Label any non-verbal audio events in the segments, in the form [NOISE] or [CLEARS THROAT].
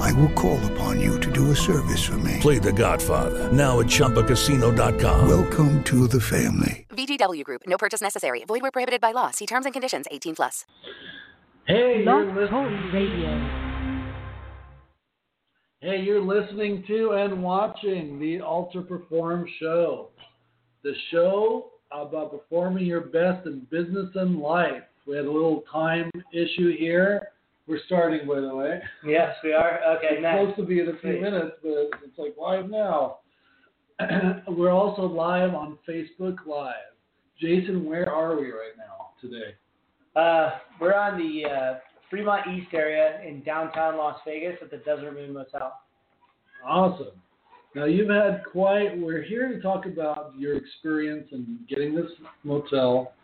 I will call upon you to do a service for me. Play The Godfather now at ChumbaCasino.com. Welcome to the family. VGW Group. No purchase necessary. Void where prohibited by law. See terms and conditions. 18 plus. Hey, you're Talk listening. Radio. Hey, you're listening to and watching the Alter Perform Show, the show about performing your best in business and life. We had a little time issue here. We're starting, by the way. Yes, we are. Okay, It's next. supposed to be in a few minutes, but it's like live now. [CLEARS THROAT] We're also live on Facebook Live. Jason, where are we right now today? Uh, we're on the uh, Fremont East area in downtown Las Vegas at the Desert Moon Motel. Awesome. Now you've had quite. We're here to talk about your experience in getting this motel,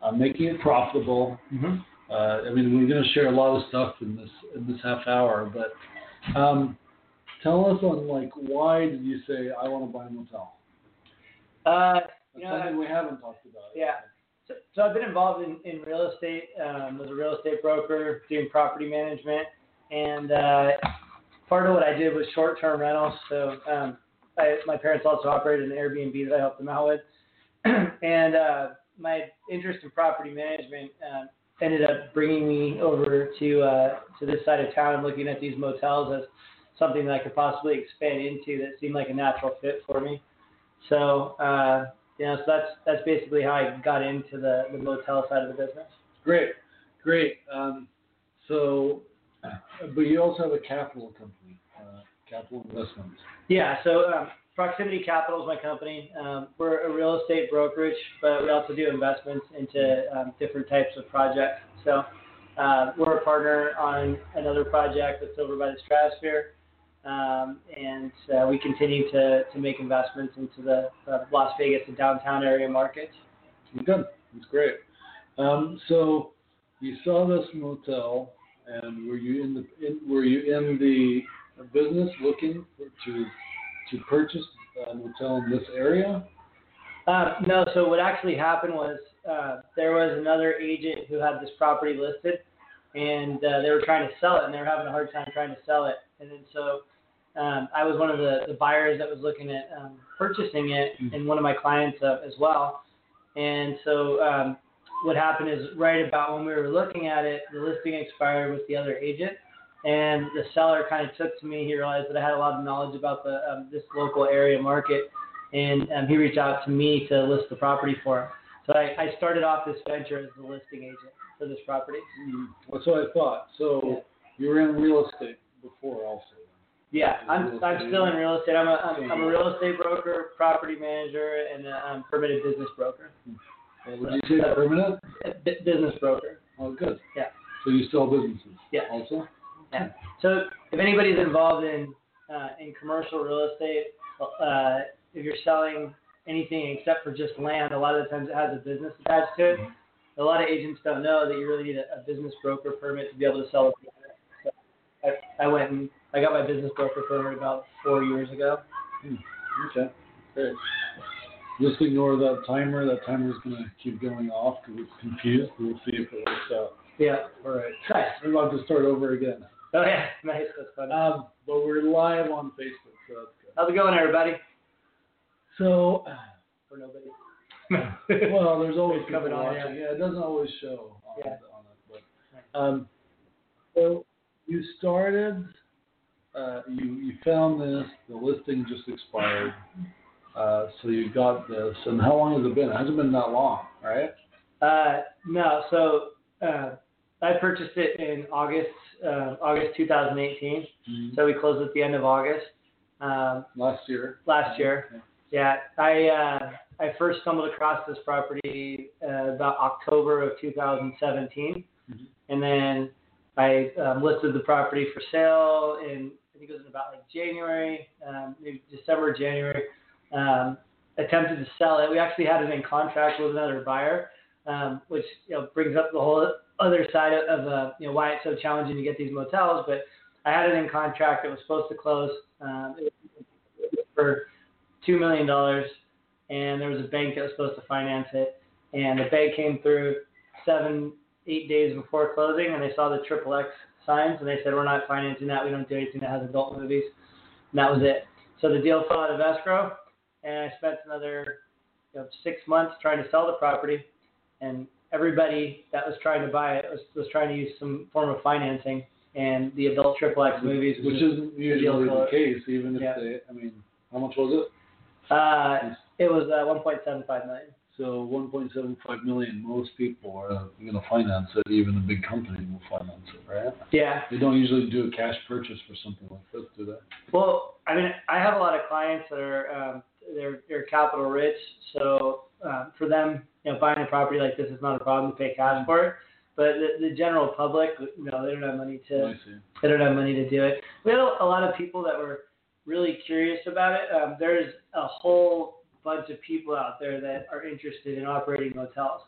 uh, making it profitable. Mm-hmm. Uh, I mean, we're going to share a lot of stuff in this in this half hour, but um, tell us on like why did you say I want to buy a motel? Uh, you know, something we haven't talked about. yeah. So, so I've been involved in, in real estate um, as a real estate broker, doing property management, and uh, part of what I did was short-term rentals. So um, I, my parents also operated an Airbnb that I helped them out with, [CLEARS THROAT] and uh, my interest in property management um, ended up bringing me over to uh, to this side of town and looking at these motels as something that I could possibly expand into that seemed like a natural fit for me. So. Uh, you know, so that's that's basically how I got into the, the motel side of the business. Great, great. Um, so, but you also have a capital company, uh, Capital Investments. Yeah, so um, Proximity Capital is my company. Um, we're a real estate brokerage, but we also do investments into um, different types of projects. So uh, we're a partner on another project that's over by the Stratosphere, um, and uh, we continue to, to make investments into the Las Vegas and downtown area market. Good. That's great. Um, so you saw this motel, and were you in the in, were you in the business looking for, to to purchase a motel in this area? Uh, no, so what actually happened was uh, there was another agent who had this property listed, and uh, they were trying to sell it, and they were having a hard time trying to sell it. And then so um, I was one of the, the buyers that was looking at um, purchasing it, and one of my clients uh, as well. And so um, what happened is right about when we were looking at it, the listing expired with the other agent, and the seller kind of took to me. He realized that I had a lot of knowledge about the um, this local area market, and um, he reached out to me to list the property for him. So I, I started off this venture as the listing agent for this property. That's what I thought. So Yeah. you were in real estate before, also. Yeah, I'm, I'm still in real estate. I'm a, I'm, I'm a real estate broker, property manager, and a um, permitted business broker. Uh, Would you say permanent? Uh, bu- business broker. Oh, good. Yeah. So you still have businesses? Yeah. Also. Yeah. So if anybody's involved in uh, in commercial real estate, uh, if you're selling anything except for just land, a lot of the times it has a business attached to it. A lot of agents don't know that you really need a, a business broker permit to be able to sell a business. So I, I went and I got my business broker permit about four years ago. Okay. Great. Just ignore that timer. That timer is going to keep going off because it's confused. We'll see if it works out. Yeah. All right. Nice. We're about to start over again. Oh yeah, [LAUGHS] nice. That's funny. Um, but we're live on Facebook, so that's good. How's it going, everybody? So, [SIGHS] For nobody. [LAUGHS] well, there's always It's coming people on, watching. Yeah. it doesn't always show on, Yeah. on it. But, um, so you started. Uh, you you found this. The listing just expired. Uh, so you got this. And how long has it been? It hasn't been that long, right? Uh, no, so uh, I purchased it in August, uh, August 2018. So we closed at the end of August um, Last year. last year. Yeah, I uh, I first stumbled across this property uh, about October of 2017, Mhm. and then I um, listed the property for sale in I think it was in about like January, um, maybe December, January. Um, attempted to sell it. We actually had it in contract with another buyer, um, which you know brings up the whole other side of uh, you know why it's so challenging to get these motels. But I had it in contract. It was supposed to close um, for two million dollars, and there was a bank that was supposed to finance it, and the bank came through seven, eight days before closing, and they saw the triple X signs, and they said we're not financing that. We don't do anything that has adult movies. And that was it. So the deal fell out of escrow, and I spent another you know, six months trying to sell the property, and everybody that was trying to buy it was, was trying to use some form of financing, and the adult triple X movies, Which isn't usually the case, even if Yeah. they, I mean, how much was it? uh, it was uh, 1.75 million. So 1.75 million, most people are going to finance it, even a big company will finance it, right? Yeah. They don't usually do a cash purchase for something like this, do they? Well, I mean, I have a lot of clients that are um, they're they're capital rich, so um, for them, you know, buying a property like this is not a problem to pay cash for it. But the, the general public, you know, they don't have money to they don't have money to do it. We had a, a lot of people that were really curious about it. Um, there's a whole bunch of people out there that are interested in operating hotels.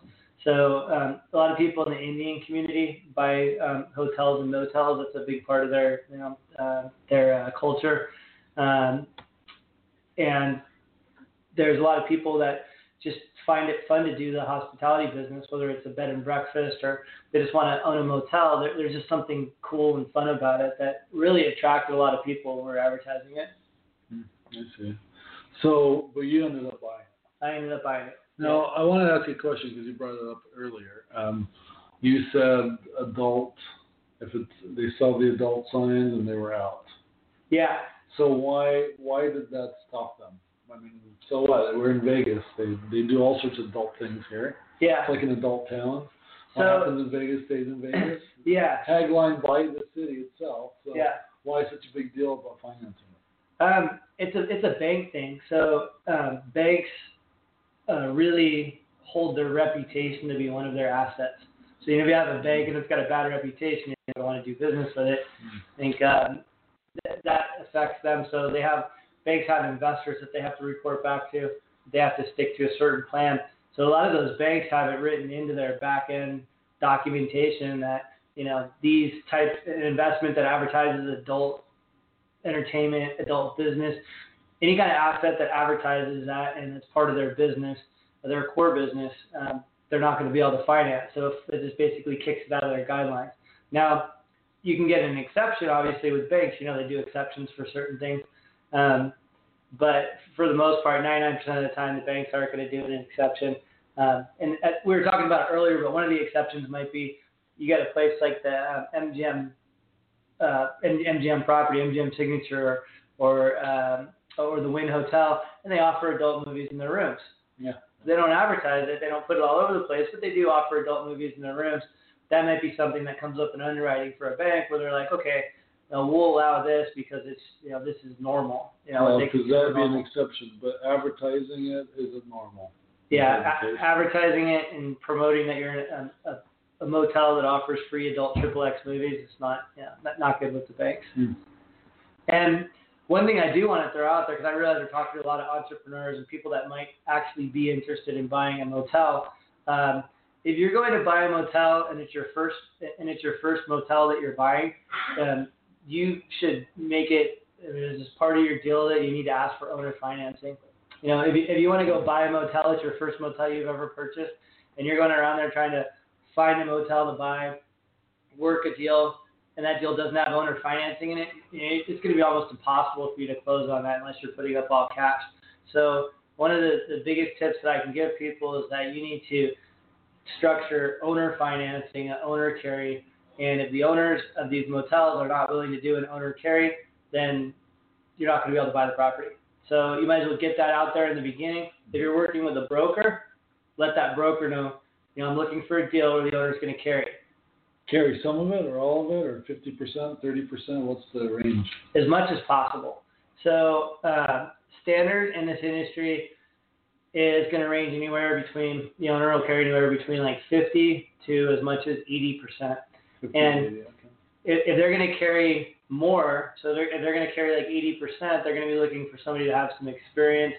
So um, a lot of people in the Indian community buy um, hotels and motels. That's a big part of their you know uh, their uh, culture. Um, and there's a lot of people that just find it fun to do the hospitality business, whether it's a bed and breakfast or they just want to own a motel. There, there's just something cool and fun about it that really attracted a lot of people when we were advertising it. I see. So, but you ended up buying. it. I ended up buying it. Now, I want to ask you a question because you brought it up earlier. Um, you said adult, if it's they saw the adult signs and they were out. Yeah. So why why did that stop them? I mean, so what? We're in Vegas. They they do all sorts of adult things here. Yeah. It's like an adult town. What So- happens in Vegas stays in Vegas. [CLEARS THROAT] Yeah. Tagline by the city itself. So Yeah. why such a big deal about financing it? Um, it's a it's a bank thing. So um, banks uh, really hold their reputation to be one of their assets. So you know, if you have a bank and it's got a bad reputation, you don't want to do business with it. I think um, th- that affects them. So they have banks have investors that they have to report back to. They have to stick to a certain plan. So a lot of those banks have it written into their back end documentation that you know these types an investment that advertises adult entertainment, adult business, any kind of asset that advertises that and it's part of their business, their core business, um, they're not going to be able to finance. So it just basically kicks it out of their guidelines. Now, you can get an exception, obviously, with banks. You know, they do exceptions for certain things. Um, but for the most part, 99% of the time, the banks aren't going to do an exception. Um, and uh, we were talking about it earlier, but one of the exceptions might be you get a place like the um, MGM uh, M- MGM property, MGM Signature, or um, or the Wynn Hotel, and they offer adult movies in their rooms. Yeah. They don't advertise it, they don't put it all over the place, but they do offer adult movies in their rooms. That might be something that comes up in underwriting for a bank, where they're like, okay, know, we'll allow this because it's you know this is normal. You know, Well, because that'd be an exception, but advertising it isn't normal. Yeah, a- advertising it and promoting that you're in a, a, a motel that offers free adult triple X movies, it's not, yeah, not, not good with the banks. Hmm. And one thing I do want to throw out there, because I realize we're talking to a lot of entrepreneurs and people that might actually be interested in buying a motel. Um, if you're going to buy a motel and it's your first and it's your first motel that you're buying, um, you should make it as part of your deal that you need to ask for owner financing. You know, if you, if you want to go buy a motel, it's your first motel you've ever purchased, and you're going around there trying to find a motel to buy, work a deal, and that deal doesn't have owner financing in it, you know, it's going to be almost impossible for you to close on that unless you're putting up all cash. So one of the, the biggest tips that I can give people is that you need to structure owner financing, owner carry, and if the owners of these motels are not willing to do an owner carry, then you're not going to be able to buy the property. So you might as well get that out there in the beginning. If you're working with a broker, let that broker know, you know, I'm looking for a deal where the owner's going to carry Carry some of it or all of it or 50%, 30%? What's the range? as much as possible. So uh, standard in this industry is going to range anywhere between the owner will carry anywhere between like 50 to as much as 80 percent. 50, And- if, if they're going to carry more, so they're, if they're going to carry like 80%, they're going to be looking for somebody to have some experience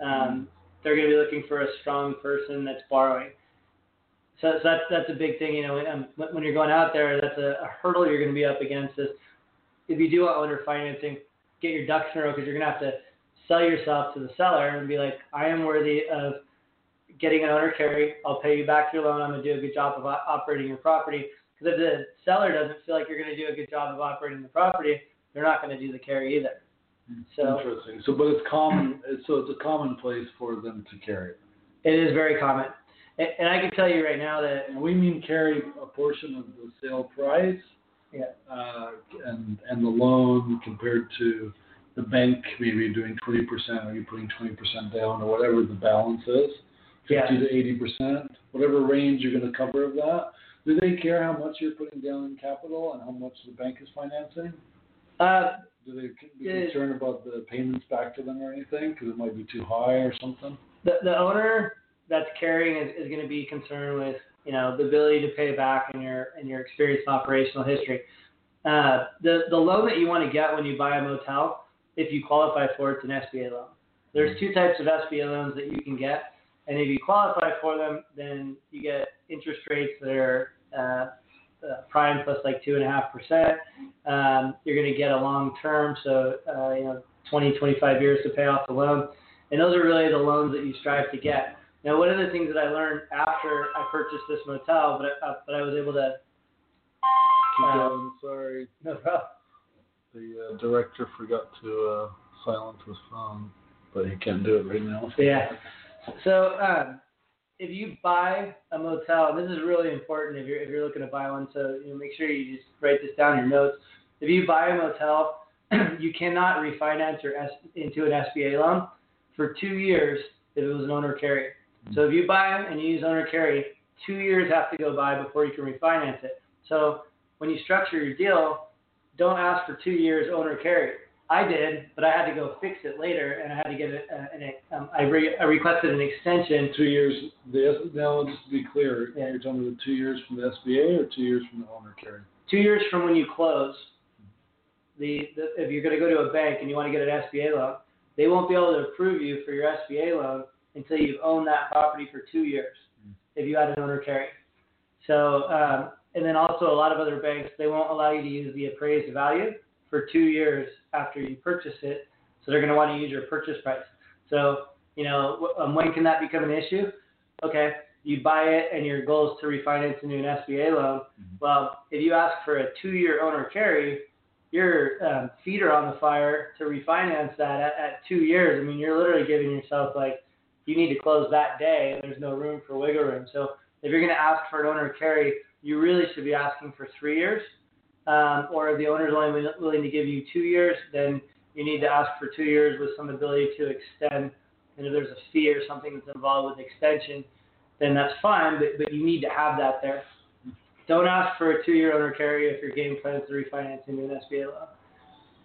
um, they're going to be looking for a strong person that's borrowing. So, so that's that's a big thing, you know. Um, when when you're going out there, that's a, a hurdle you're going to be up against. Is if you do want owner financing, get your ducks in a row because you're going to have to sell yourself to the seller and be like, I am worthy of getting an owner carry. I'll pay you back your loan. I'm going to do a good job of operating your property. Because if the seller doesn't feel like you're going to do a good job of operating the property, they're not going to do the carry either. So Interesting. So, but it's common. So it's a common place for them to carry it. is very common. And, and I can tell you right now that And we mean carry a portion of the sale price. Yeah. Uh, and and the loan compared to the bank maybe doing twenty percent, or you putting twenty percent down, or whatever the balance is, Yeah. fifty to eighty percent, whatever range you're going to cover of that. Do they care how much you're putting down in capital and how much the bank is financing? uh, Do they be Yeah. concerned about the payments back to them or anything because it might be too high or something? the, the owner that's carrying is, is going to be concerned with you know the ability to pay back and your and your experience and operational history. Uh, the the loan that you want to get when you buy a motel, if you qualify for it, it's an SBA loan. There's two types of SBA loans that you can get, and if you qualify for them, then you get interest rates that are uh, prime plus like two and a half percent. Um, you're going to get a long term, so uh, you know 20, 25 years to pay off the loan. And those are really the loans that you strive to get. Now, one of the things that I learned after I purchased this motel, but I, uh, but I was able to. Keep going. Sorry. No problem. The uh, director forgot to uh, silence his phone, but he can't do it right now. Yeah. So um, if you buy a motel, and this is really important if you're if you're looking to buy one, so you know, make sure you just write this down in your notes. If you buy a motel, [CLEARS THROAT] you cannot refinance your S, into an SBA loan for two years if it was an owner carry. Mm-hmm. So if you buy and you use owner carry, two years have to go by before you can refinance it. So when you structure your deal, don't ask for two years owner carry. I did, but I had to go fix it later, and I had to get it. Uh, an, um, I, re- I requested an extension. Two years. The now just to be clear, Yeah. you're me the two years from the SBA or two years from the owner carry? Two years from when you close, the, the if you're going to go to a bank and you want to get an SBA loan, they won't be able to approve you for your SBA loan until you've owned that property for two years. If you had an owner carry. So, um, and then also a lot of other banks they won't allow you to use the appraised value for two years after you purchase it. So they're going to want to use your purchase price. So, you know, um, when can that become an issue? Okay, you buy it and your goal is to refinance into an SBA loan. Well, if you ask for a two-year owner carry, your um, feet are on the fire to refinance that at, at two years. I mean, you're literally giving yourself like you need to close that day, and there's no room for wiggle room. So if you're going to ask for an owner carry, you really should be asking for three years. Um, or if the owner's only willing to give you two years, then you need to ask for two years with some ability to extend. And if there's a fee or something that's involved with extension, then that's fine, but, but you need to have that there. Don't ask for a two-year owner carry if your game plan is to refinance into an SBA loan,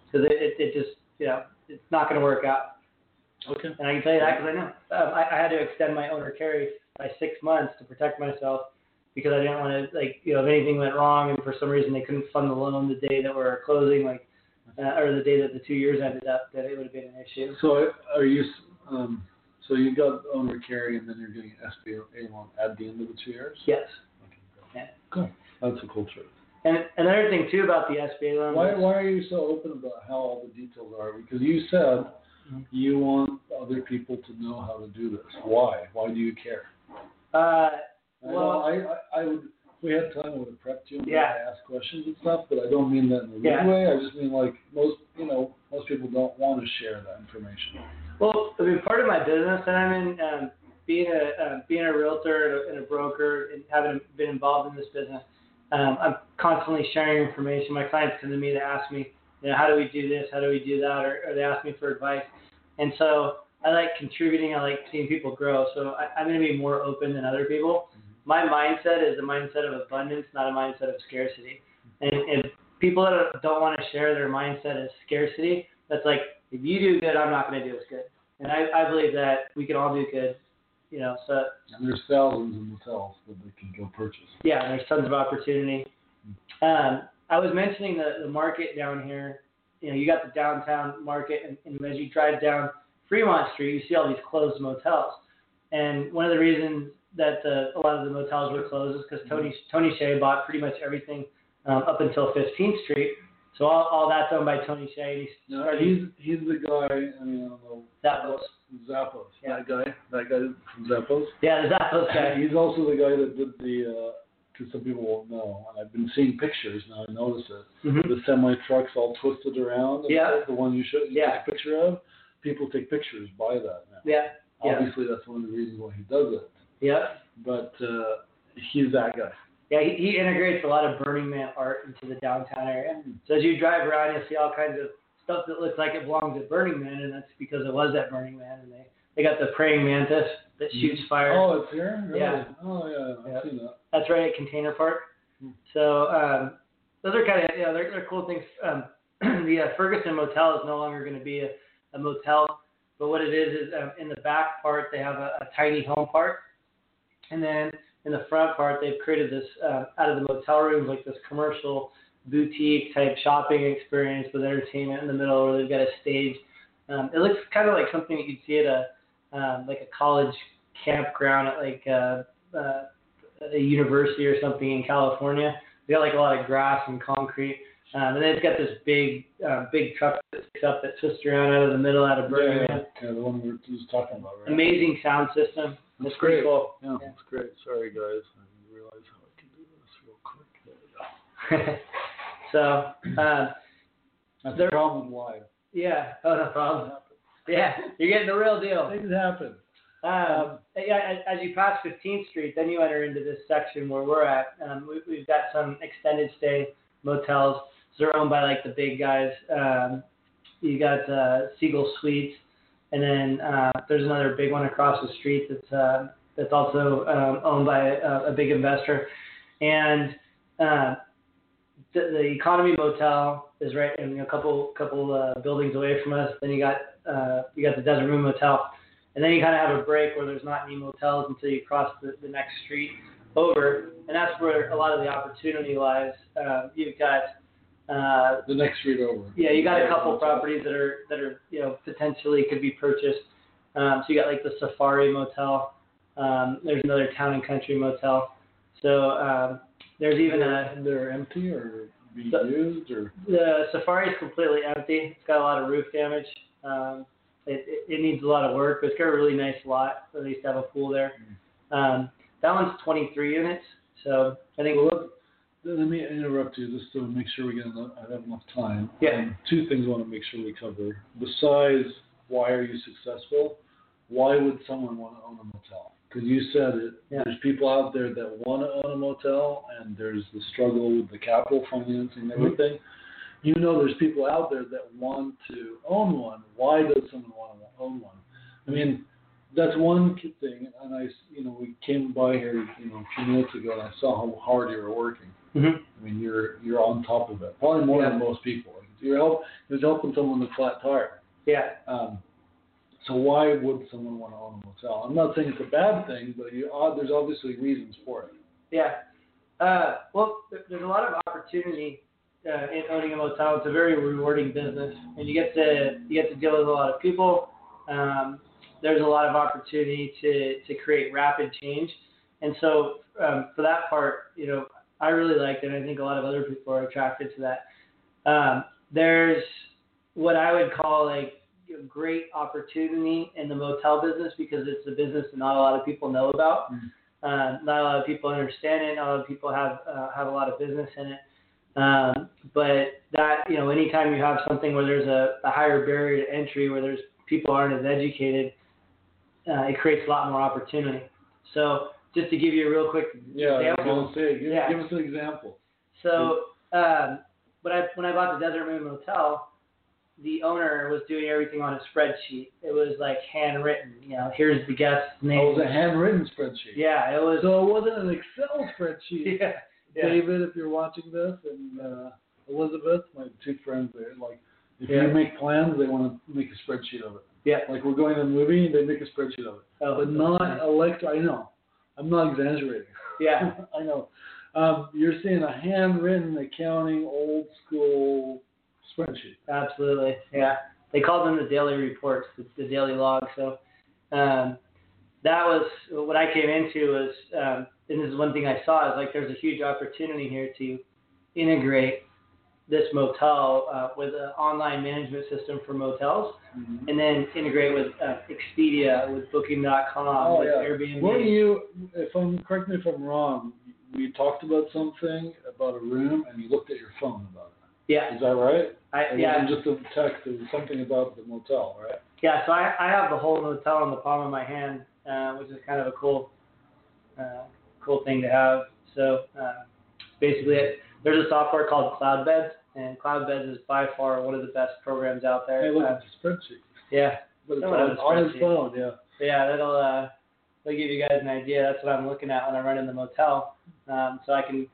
because it, it, it just you know it's not going to work out. Okay. And I can tell you that because I know um, I, I had to extend my owner carry by six months to protect myself because I didn't want to like you know if anything went wrong and for some reason they couldn't fund the loan the day that we're closing like uh, or the day that the two years ended up that it would have been an issue. So are you? Um, so you got owner carry, and then you're getting an SBA loan at the end of the two years. Yes. Okay. Cool. That's a cool truth. And another thing too about the SBA loan. Why, why are you so open about how all the details are? Because you said Mhm. you want other people to know how to do this. Why? Why do you care? Uh, I Well- I, I, I would, if we had time, I would have prepped you and Yeah. asked questions and stuff, but I don't mean that in a rude Yeah. way. I just mean like most, you know, most people don't want to share that information. Well, I mean, part of my business that I'm in, um, being a uh, being a realtor and a, and a broker, and having been involved in this business, um, I'm constantly sharing information. My clients come to me to ask me, you know, how do we do this? How do we do that? Or, or they ask me for advice. And so I like contributing. I like seeing people grow. So I, I'm going to be more open than other people. My mindset is a mindset of abundance, not a mindset of scarcity. And if people that don't want to share their mindset as scarcity, that's like if you do good, I'm not going to do as good. And I, I believe that we can all do good. You know, so And there's thousands of motels that they can go purchase. yeah, there's tons of opportunity. Um, I was mentioning the, the market down here. You know, you got the downtown market, and, and as you drive down Fremont Street, you see all these closed motels. and one of the reasons that a lot of the motels were closed is because Tony Tony Hsieh bought pretty much everything um, up until 15th Street. So all, all that's owned by Tony Hsieh. He's No, he's he's the guy. I mean, I don't know. Zappos. Zappos. Yeah. That guy. That guy from Zappos. Yeah, the Zappos guy. He's also the guy that did the. Because some people won't know, and I've been seeing pictures now. I notice it. Mhm. The semi trucks all twisted around. Yeah. The one you showed. You Yeah. took a picture of. People take pictures by that now. Yeah, yeah. Obviously, that's one of the reasons why he does it. Yeah. But uh, he's that guy. Yeah, he, he integrates a lot of Burning Man art into the downtown area. So as you drive around, you'll see all kinds of stuff that looks like it belongs at Burning Man, and that's because it was at Burning Man. And they, they got the praying mantis that shoots fire. Oh, it's here. Really? Yeah. Oh yeah, I've Yeah. seen that. That's right at Container Park. Hmm. So um, those are kind of know they're, they're cool things. Um, [CLEARS THROAT] the uh, Ferguson Motel is no longer going to be a, a motel, but what it is is um, in the back part they have a, a tiny home part, and then in the front part they've created this uh, out of the motel rooms like this commercial boutique type shopping experience with entertainment in the middle where they've got a stage. Um, it looks kind of like something that you'd see at a um, like a college campground at like uh, uh, a university or something in California. They got like a lot of grass and concrete, um, and then it's got this big, uh, big truck that sticks up that twists around out of the middle out of Burning yeah, yeah, yeah, the one we were just talking about, right? Amazing sound system. That's great. cool. Yeah, Yeah. that's great. Sorry, guys. I didn't realize how I can do this real quick. There we go. [LAUGHS] so, um, That's There- the problem live. yeah, oh no problem. Yeah, you're getting the real deal. Things happen. Um, yeah, as, as you pass 15th Street, then you enter into this section where we're at. Um, we, we've got some extended stay motels. They're owned by like the big guys. Um, you got uh, Siegel Suites, and then uh, there's another big one across the street that's uh, that's also um, owned by a, a big investor. And uh, the, the Economy Motel is right in a couple couple uh, buildings away from us. Then you got uh, you got the Desert Moon Motel. And then you kind of have a break where there's not any motels until you cross the, the next street over, and that's where a lot of the opportunity lies. Uh, you've got, uh, The next street over. yeah, you got a couple properties that are that are you know potentially could be purchased. Um, so you got like the Safari Motel. Um, there's another Town and Country Motel. So um, there's even a they're empty or be The- used or the Safari is completely empty. It's got a lot of roof damage. Um, it, it, it needs a lot of work, but it's got a really nice lot. At least have a pool there. Um, that one's 23 units, so I think Well, let, me interrupt you just to make sure we get enough, I have enough time. Yeah. Um, two things I want to make sure we cover. Besides, why are you successful? Why would someone want to own a motel? Because you said it. Yeah. There's people out there that want to own a motel, and there's the struggle with the capital financing and Mhm. everything. You know, there's people out there that want to own one. Why does someone want to own one? I mean, that's one thing. And I, you know, we came by here, you know, a few minutes ago, and I saw how hard you were working. Mhm. I mean, you're you're on top of it, probably more than most people. You're help, helping someone with flat tire. yeah, Um, so why would someone want to own a motel? I'm not saying it's a bad thing, but you, uh, there's obviously reasons for it. yeah. Uh, well, there's a lot of opportunity uh, in owning a motel. It's a very rewarding business, and you get to you get to deal with a lot of people. Um, there's a lot of opportunity to to create rapid change, and so um, for that part, you know, I really liked it. I think a lot of other people are attracted to that. Um, there's what I would call like know, great opportunity in the motel business because it's a business that not a lot of people know about. Mm. Uh, not a lot of people understand it. Not a lot of people have uh, have a lot of business in it. Um, but that you know, anytime you have something where there's a, a higher barrier to entry, where there's people aren't as educated, uh, it creates a lot more opportunity. So just to give you a real quick Yeah, example, say, give, Yeah. give us an example. so um, when I when I bought the Desert Moon Motel, the owner was doing everything on a spreadsheet. It was like handwritten. You know, here's the guest's name. It was a handwritten spreadsheet. yeah, it was. So it wasn't an Excel spreadsheet. [LAUGHS] yeah, yeah. David, if you're watching this, and uh, Elizabeth, my two friends there, like if Yeah. you make plans, they want to make a spreadsheet of it. Yeah. Like we're going to a movie, they make a spreadsheet of it. Oh, but not elect. I know. I'm not exaggerating. Yeah, [LAUGHS] I know. Um, you're seeing a handwritten accounting, old school spreadsheet. absolutely. Yeah, they called them the daily reports, the, the daily log. So, um, that was what I came into was, um, and this is one thing I saw is like there's a huge opportunity here to integrate this motel uh, with an online management system for motels, Mhm. and then integrate with uh, Expedia, with Booking.com, Oh, with yeah. Airbnb. Weren't you, if I'm, correct me if I'm wrong, we talked about something about a room and you looked at your phone about it. yeah, Is that right? I, It yeah, just a text, it was something about the motel, right? yeah. So I, I have the whole motel in the palm of my hand, uh, which is kind of a cool, uh, cool thing to have. So uh, basically, it, there's a software called CloudBeds, and CloudBeds is by far one of the best programs out there. Hey, look Uh, at the spreadsheet. yeah, But it's Someone on, has a on his phone, yeah. yeah, that'll uh, that'll give you guys an idea. That's what I'm looking at when I'm running the motel. Um, so I can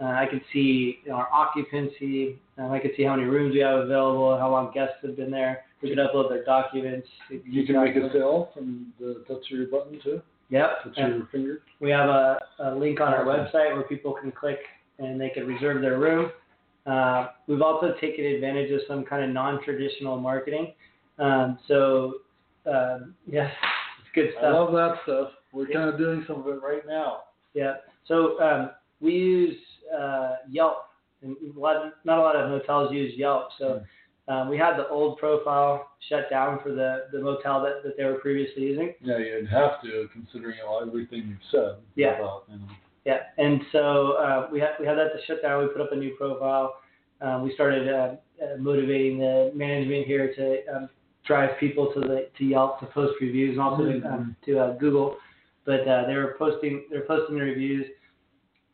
uh, I can see you know, our occupancy. Um, I can see how many rooms we have available, how long guests have been there. We can upload their documents. You can make a sale from the touch of your button too, Yep. touch And your finger. we have a, a link on our website where people can click and they can reserve their room. Uh, we've also taken advantage of some kind of non-traditional marketing. Um, so um, yeah, it's good stuff. I love that stuff. We're kind of doing some of it right now. Yeah. So um, we use uh, Yelp, and a lot, not a lot of hotels use Yelp. So um, we had the old profile shut down for the, the motel that, that they were previously using. Yeah, you'd have to, considering everything you've said Yeah. about, you know. Yeah. And so uh, we had we had that to shut down. We put up a new profile. Um, we started uh, uh, motivating the management here to um, drive people to the to Yelp to post reviews and also to, um, to uh, Google. But uh, they were posting they're posting the reviews.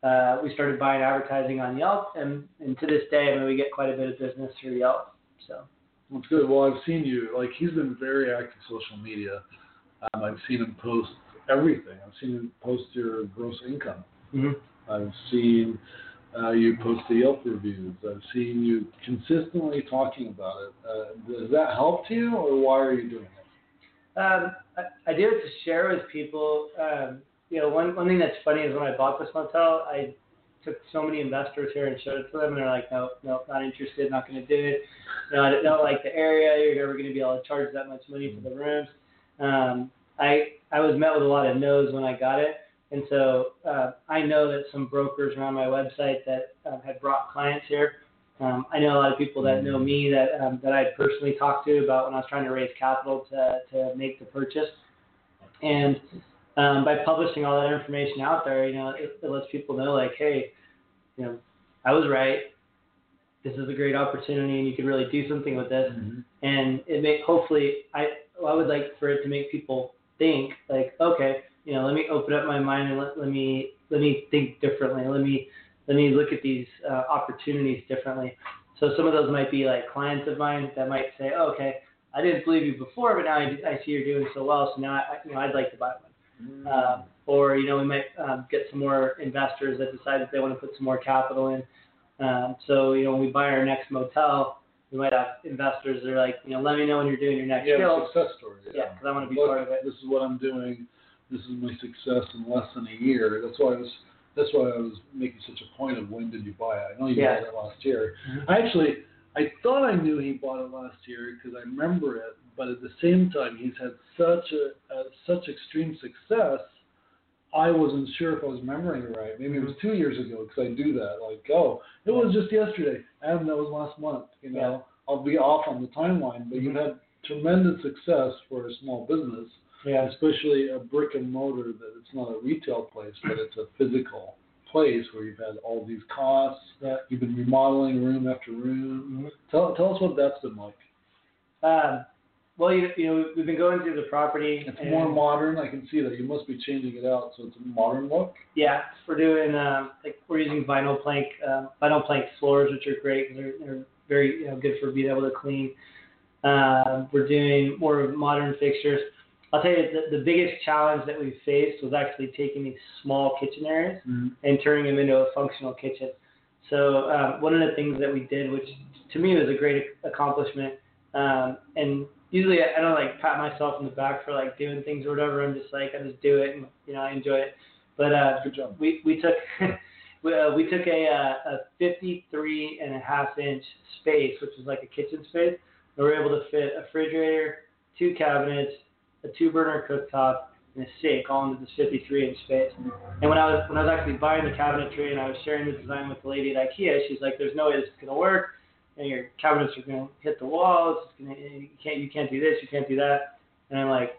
Uh, we started buying advertising on Yelp, and, and to this day, I mean, we get quite a bit of business through Yelp. So That's good. Well, I've seen you. Like he's been very active social media. Um, I've seen him post everything. I've seen him post your gross income. Mhm. I've seen uh, you post the Yelp reviews. I've seen you consistently talking about it. Uh, does that help you, or why are you doing it? Um, I, I do it to share with people. Um, you know, one one thing that's funny is when I bought this motel, I took so many investors here and showed it to them, and they're like, no, no, not interested, not going to do it. You know, I don't like the area. You're never going to be able to charge that much money for the rooms. Um, I I was met with a lot of no's when I got it, and so uh, I know that some brokers around my website that um, had brought clients here. Um, I know a lot of people that know me that um, that I personally talked to about when I was trying to raise capital to to make the purchase, and um, by publishing all that information out there, you know, it, it lets people know like, hey, you know, I was right. This is a great opportunity, and you could really do something with this. And it may hopefully, I I would like for it to make people think like, okay, you know, let me open up my mind and let, let me let me think differently. Let me let me look at these uh, opportunities differently. So some of those might be like clients of mine that might say, oh, okay, I didn't believe you before, but now I, I see you're doing so well, so now I, you know I'd like to buy one. Um, or you know we might um, get some more investors that decide that they want to put some more capital in. Um, so you know when we buy our next motel, we might have investors that are like, you know, let me know when you're doing your next Yeah, deal. success story. Yeah. Yeah, 'cause I wanna be Look, part of it. This is what I'm doing. This is my success in less than a year. That's why I was. That's why I was making such a point of when did you buy it. I know you Yeah. bought it last year. Mhm. I actually, I thought I knew he bought it last year because I remember it. But at the same time, he's had such a, a such extreme success. I wasn't sure if I was remembering it right. Maybe it Mm-hmm. was two years ago because I do that. Like, oh, it was just yesterday, and that was last month. You know, Yeah. I'll be off on the timeline, but you've had tremendous success for a small business, Yeah. especially a brick and mortar that it's not a retail place, but it's a physical place where you've had all these costs. Yeah. You've been remodeling room after room. Tell tell us what that's been like. Um, well, you, you know, we've been going through the property. It's more modern. I can see that. You must be changing it out so it's a modern look. Yeah, we're doing um, like we're using vinyl plank um, vinyl plank floors, which are great they're, they're very you know, good for being able to clean. Um, we're doing more modern fixtures. I'll tell you the, the biggest challenge that we faced was actually taking these small kitchen areas and turning them into a functional kitchen. So um, one of the things that we did, which to me was a great accomplishment, um, and usually I don't like pat myself in the back for like doing things or whatever. I'm just like I just do it and you know I enjoy it. But uh, Good job. we we took [LAUGHS] we, uh, we took a uh, a 53 and a half inch space, which is like a kitchen space. And we were able to fit a refrigerator, two cabinets, a two burner cooktop, in a sink all into this 53 inch space. And when I was when I was actually buying the cabinetry and I was sharing the design with the lady at IKEA, she's like, "There's no way this is gonna work. And your cabinets are gonna hit the walls. It's gonna, you can't you can't do this. You can't do that." And I'm like,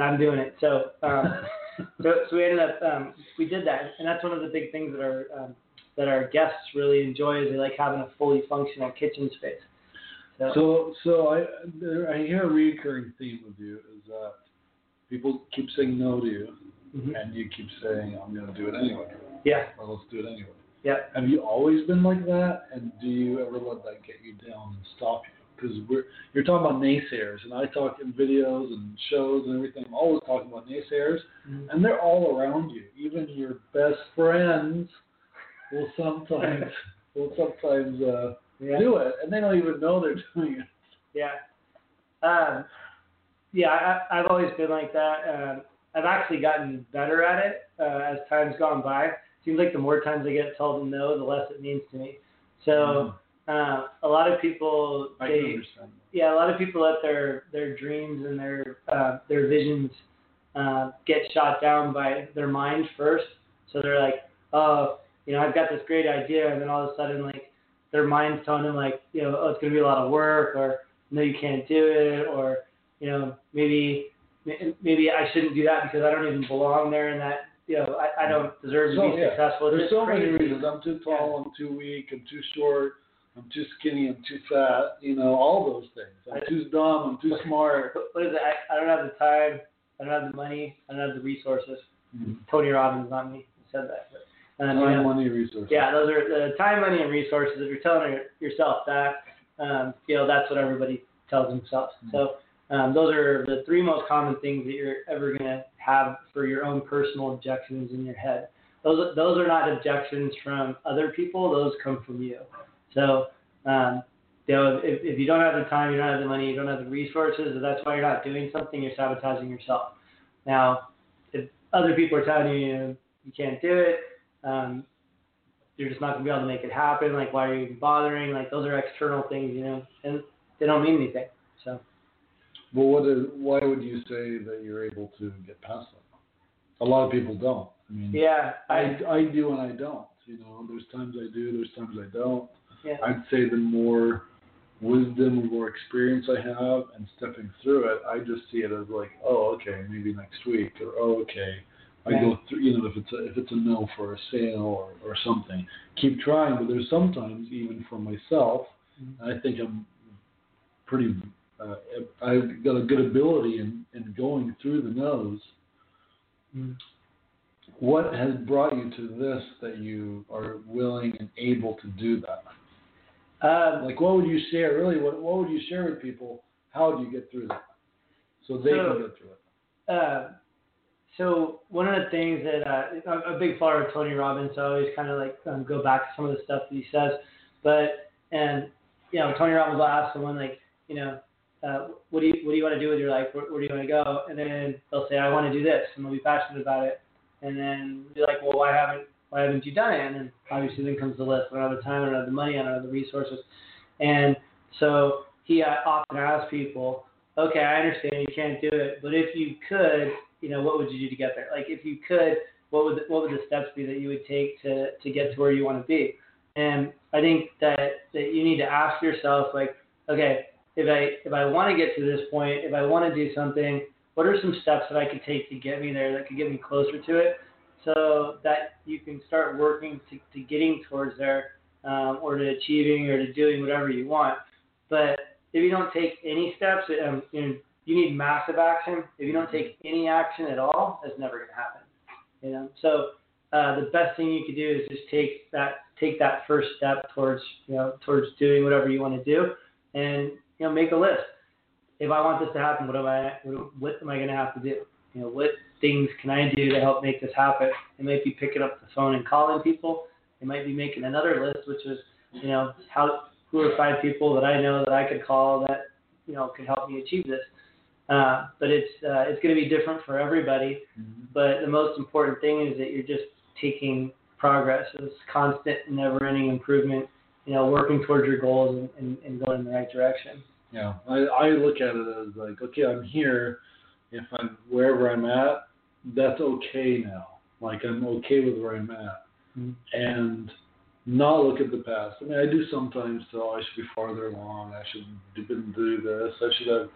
"I'm doing it." So um, [LAUGHS] so, so we ended up um, we did that, and that's one of the big things that our um, that our guests really enjoy is they like having a fully functional kitchen space. So, So, so I there, I hear a recurring theme with you is that people keep saying no to you, mhm. and you keep saying I'm going to do it anyway, yeah, or let's do it anyway. yeah. Have you always been like that, and do you ever let that get you down and stop you? Because we're you're talking about naysayers, and I talk in videos and shows and everything. I'm always talking about naysayers, Mhm. and they're all around you. Even your best friends will sometimes [LAUGHS] will sometimes uh, Yeah. do it, and they don't even know they're [LAUGHS] doing it. Yeah. Um, yeah, I, I've always been like that. Um, I've actually gotten better at it uh, as time's gone by. Seems like the more times I get told no, the less it means to me. So uh, a lot of people, I they, understand. yeah, a lot of people let their their dreams and their uh, their visions uh, get shot down by their mind first. So they're like, oh, you know, I've got this great idea, and then all of a sudden, like, their mind's telling them like, you know, oh, it's gonna be a lot of work, or no, you can't do it, or you know, maybe maybe I shouldn't do that because I don't even belong there, and that you know, I, I don't deserve to So, be yeah, successful. There's so many reasons. I'm too tall. I'm too weak. I'm too short. I'm too skinny. I'm too fat. You know, all those things. I'm too dumb. I'm too smart. What- What is it? I, I don't have the time. I don't have the money. I don't have the resources. Mm-hmm. Tony Robbins, not me, said that. But, um, you Time, know, money, resources. yeah, those are the time, money, and resources. If you're telling yourself that, um, you know, that's what everybody tells themselves. So um, those are the three most common things that you're ever going to have for your own personal objections in your head. Those those are not objections from other people. Those come from you. So um, you know, if, if you don't have the time, you don't have the money, you don't have the resources, if that's why you're not doing something, you're sabotaging yourself. Now, if other people are telling you, you know, you can't do it, um, you're just not gonna be able to make it happen. Like, why are you even bothering? Like, those are external things, you know, and they don't mean anything. So, Well, what is, why would you say that you're able to get past them? A lot of people don't. I mean, yeah, I, I, I do and I don't. You know, there's times I do, there's times I don't. yeah, I'd say the more wisdom or more experience I have and stepping through it, I just see it as like, oh, okay, maybe next week, or oh, okay. I go through, you know, if it's a, if it's a no for a sale or, or something, keep trying. But there's sometimes even for myself, Mhm. I think I'm pretty, uh, I've got a good ability in, in going through the no's. Mm. What has brought you to this that you are willing and able to do that? um, Like, what would you share? Really, what what would you share with people? How do you get through that, so they So- can get through it? uh, so one of the things that uh, I'm a big follower of Tony Robbins, so I always kind of like um, go back to some of the stuff that he says. But and you know, Tony Robbins will ask someone like, you know, uh, what do you what do you want to do with your life? Where, where do you want to go? And then they'll say, I want to do this, and they'll be passionate about it. And then be like, well, why haven't why haven't you done it? And then obviously then comes the list. I don't have the time, I don't have the money, I don't have the resources. And so he uh, often asks people, okay, I understand you can't do it, but if you could, you know, what would you do to get there? Like if you could, what would the, what would the steps be that you would take to to get to where you want to be? And I think that that you need to ask yourself, like, okay, if I if I want to get to this point, if I want to do something, what are some steps that I could take to get me there that could get me closer to it, so that you can start working to, to getting towards there, um, or to achieving or to doing whatever you want. But if you don't take any steps, um, you know, you need massive action. If you don't take any action at all, that's never going to happen. You know, so uh, the best thing you could do is just take that take that first step towards you know towards doing whatever you want to do, and you know make a list. If I want this to happen, what am I what am I going to have to do? You know, what things can I do to help make this happen? It might be picking up the phone and calling people. It might be making another list, which is you know how who are five people that I know that I could call that you know could help me achieve this. Uh, but it's uh, it's going to be different for everybody. But the most important thing is that you're just taking progress. It's constant, never-ending improvement. You know, working towards your goals and, and, and going in the right direction. Yeah, I I look at it as like, okay, I'm here. if I'm wherever I'm at, that's okay now. Like I'm okay with where I'm at, Mhm. and not look at the past. I mean, I do sometimes. So I should be farther along. I should have been do this. I should have,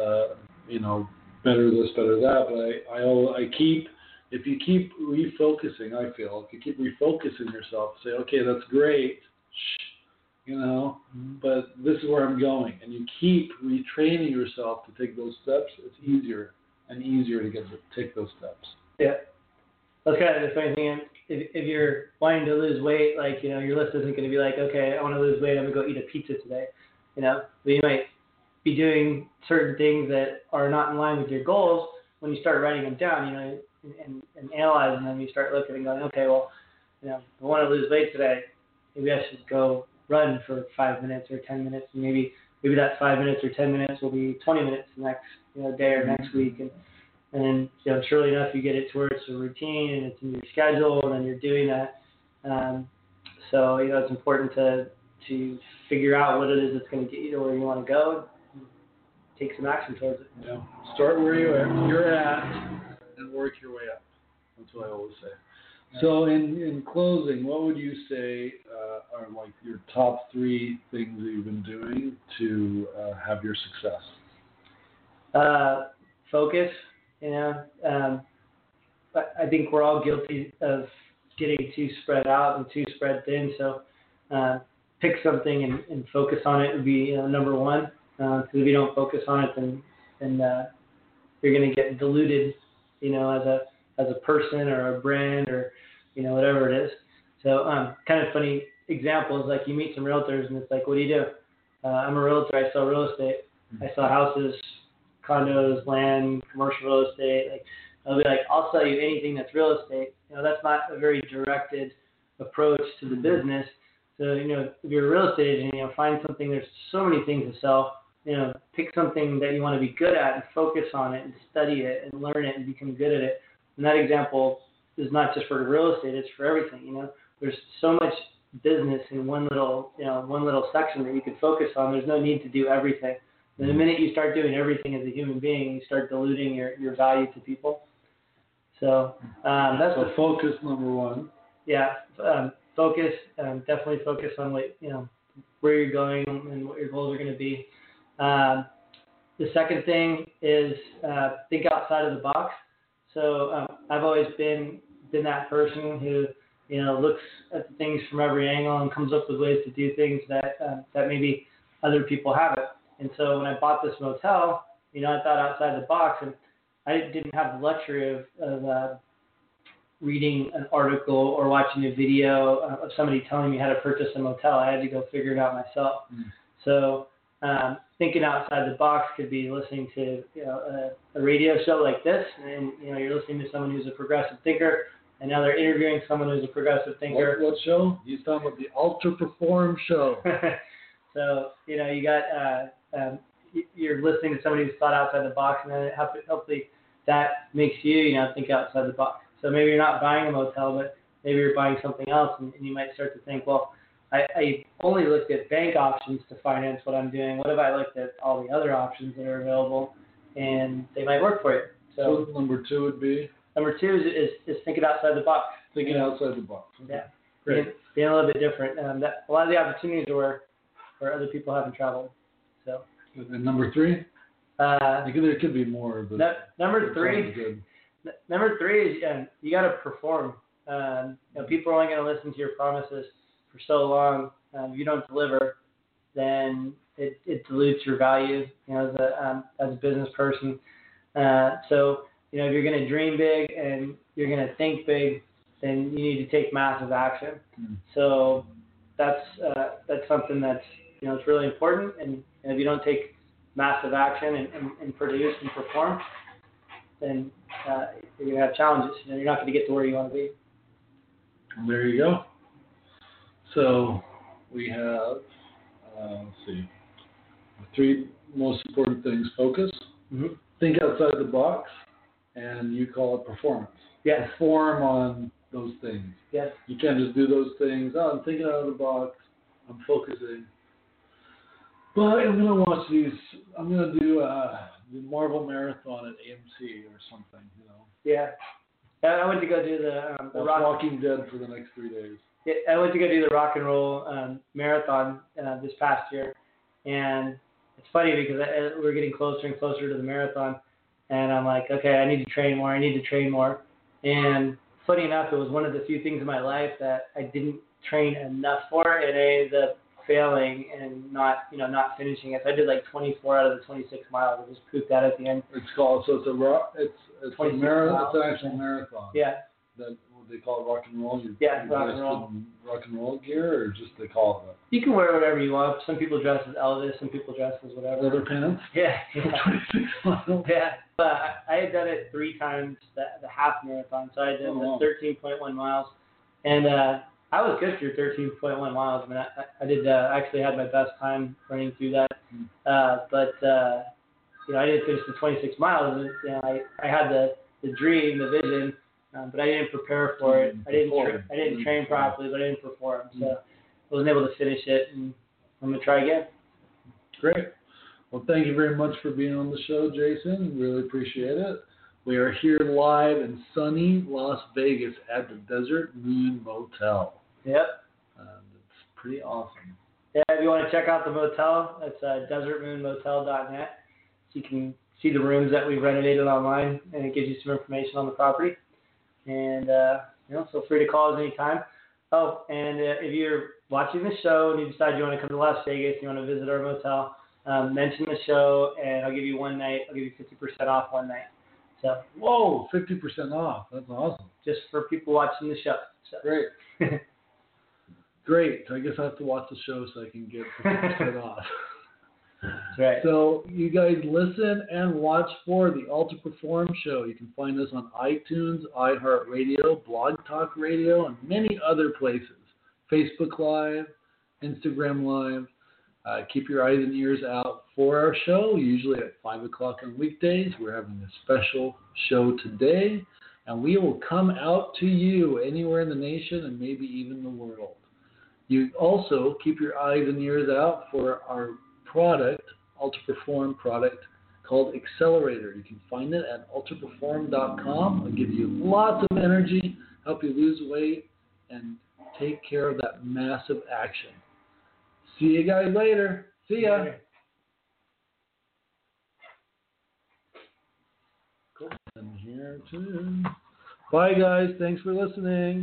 uh, you know, better this, better that. But I, I, I keep. If you keep refocusing, I feel if you keep refocusing yourself, say, okay, that's great, shh, you know, mm-hmm. but this is where I'm going, and you keep retraining yourself to take those steps. It's mm-hmm. easier and easier to get to take those steps. Yeah. That's kind of the funny thing. If, if you're wanting to lose weight, like, you know, your list isn't going to be like, okay, I want to lose weight, I'm going to go eat a pizza today. You know, but you might be doing certain things that are not in line with your goals. When you start writing them down, you know, and, and, and analyzing them, you start looking and going, okay, well, you know, I want to lose weight today, maybe I should go run for five minutes or 10 minutes. And maybe, maybe that five minutes or 10 minutes will be 20 minutes the next, you know, day or next week. And, and then, you know, surely enough, you get it to where it's a routine and it's in your schedule, and then you're doing that. Um, so, you know, it's important to to figure out what it is that's going to get you to where you want to go. Take some action towards it. Start where you are, you're at and work your way up. That's what I always say. So, in in closing, what would you say uh, are like your top three things that you've been doing to uh, have your success? Uh, focus, you know. Um, I think we're all guilty of getting too spread out and too spread thin. So, uh, pick something and, and focus on it would be know, number one. Because if you don't focus on it, then then uh, you're going to get diluted, you know, as a as a person or a brand or you know whatever it is. So, um, kind of funny examples like you meet some realtors and it's like, what do you do? Uh, I'm a realtor. I sell real estate. I sell houses, condos, land, commercial real estate. Like I'll be like, I'll sell you anything that's real estate. You know, that's not a very directed approach to the business. So you know, if you're a real estate agent, you know, find something. There's so many things to sell. You know, pick something that you want to be good at and focus on it and study it and learn it and become good at it. And that example is not just for real estate; it's for everything. You know, there's so much business in one little, you know, one little section that you could focus on. There's no need to do everything. And the minute you start doing everything as a human being, you start diluting your, your value to people. So um, that's So, the focus number one. yeah. Um, focus. Um, definitely focus on what you know where you're going and what your goals are going to be. Um, the second thing is uh, think outside of the box. So um, I've always been been that person who you know looks at things from every angle and comes up with ways to do things that uh, that maybe other people haven't. And so when I bought this motel, you know, I thought outside the box, and I didn't have the luxury of, of uh, reading an article or watching a video of somebody telling me how to purchase a motel. I had to go figure it out myself. Mm. So um, thinking outside the box could be listening to you know a, a radio show like this, and you know you're listening to someone who's a progressive thinker, and now they're interviewing someone who's a progressive thinker. What, what show? He's talking about the Ultra Perform show. [LAUGHS] so you know you got uh, um, you're listening to somebody who's thought outside the box, and then hopefully that makes you you know think outside the box. So maybe you're not buying a motel, but maybe you're buying something else, and, and you might start to think, well, I, I only looked at bank options to finance what I'm doing. What if I looked at all the other options that are available, and they might work for you? So So number two would be number two is, is, is thinking outside the box. thinking outside the box. Yeah. Great. Being, being a little bit different. Um, that, a lot of the opportunities are where, where other people haven't traveled. So And number three? uh, I there could be more, but nu- number three, good. n- number three is um, you got to perform. Um, you know, people are only going to listen to your promises for so long. Um, if you don't deliver, then it, it dilutes your value. You know, as a um, as a business person. Uh, so you know, if you're going to dream big and you're going to think big, then you need to take massive action. Mm. So that's uh, that's something that's you know it's really important. And, and if you don't take massive action and, and, and produce and perform, then uh, you're going to have challenges. You know, you're not going to get to where you want to be. There you go. So we have, uh, let's see, three most important things focus, Mm-hmm. think outside the box, and you call it performance. Yes. Perform on those things. Yes. You can't just do those things. Oh, I'm thinking out of the box. I'm focusing. But I'm gonna watch these. I'm gonna do uh, the Marvel Marathon at AMC or something. You know, Yeah. I went to go do the um, the rock. Walking Dead for the next three days. Yeah, I went to go do the rock and roll um, marathon uh, this past year, and it's funny because I, we're getting closer and closer to the marathon, and I'm like, okay, I need to train more. I need to train more. And funny enough, it was one of the few things in my life that I didn't train enough for, and I ended up failing and not, you know, not finishing it. So I did like 24 out of the 26 miles. I just pooped out at the end. It's called so it's a rock. It's it's a 26 marathon. It's an actual marathon. Yeah, That what they call it rock and roll. You, Yeah, you rock and roll. rock and roll gear, or just they call it you can wear whatever you want. Some people dress as Elvis. Some people dress as whatever. leather pants. Yeah. [LAUGHS] yeah. Twenty six miles. Yeah, but I- had done it three times the, the half marathon, so I did Oh, the 13.1 miles, and uh, I was good through 13.1 miles. I mean, I, I did uh, actually had my best time running through that, Hmm. uh, but uh, you know I didn't finish the 26 miles. And, you know, I I had the the dream, the vision, um, but I didn't prepare for it. I didn't tra- I didn't train properly, but I didn't perform, so Hmm. I wasn't able to finish it, and I'm gonna try again. Great. Well, thank you very much for being on the show, Jason. Really appreciate it. We are here live in sunny Las Vegas at the Desert Moon Motel. Yep. Um, it's pretty awesome. Yeah, if you want to check out the motel, it's uh, desertmoonmotel.net. So you can see the rooms that we've renovated online, and it gives you some information on the property. And uh, you know, feel free to call us anytime. Oh, and uh, if you're watching the show and you decide you want to come to Las Vegas, you want to visit our motel, um, mention the show, and I'll give you one night. I'll give you 50% off one night. So Whoa, 50% off. That's awesome. just for people watching the show. So. Great. [LAUGHS] Great. I guess I have to watch the show so I can get 50% [LAUGHS] off. Right. So you guys listen and watch for the Ultra Perform show. You can find us on iTunes, iHeartRadio, Blog Talk Radio, and many other places. Facebook Live, Instagram Live. Uh, keep your eyes and ears out for our show, usually at 5 o'clock on weekdays. We're having a special show today, and we will come out to you anywhere in the nation and maybe even the world. You also keep your eyes and ears out for our product, Ultra Perform product called Accelerator. You can find it at ultraperform.com. It'll give you lots of energy, help you lose weight, and take care of that massive action. See you guys later. See ya. Cool. And here too. Bye guys. Thanks for listening.